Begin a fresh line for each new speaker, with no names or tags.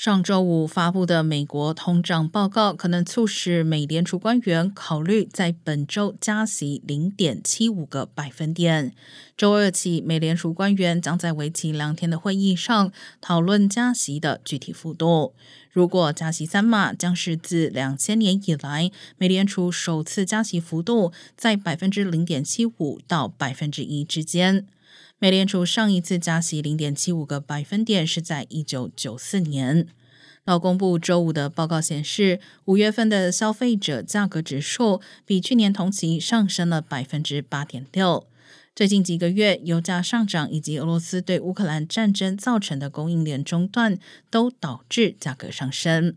上周五发布的美国通胀报告可能促使美联储官员考虑在本周加息零点七五个百分点。周二起，美联储官员将在为期两天的会议上讨论加息的具体幅度。如果加息三码，将是自两千年以来美联储首次加息幅度在百分之零点七五到百分之一之间。美联储上一次加息零点七五个百分点是在一九九四年。劳工部周五的报告显示，五月份的消费者价格指数比去年同期上升了百分之八点六。最近几个月，油价上涨以及俄罗斯对乌克兰战争造成的供应链中断，都导致价格上升。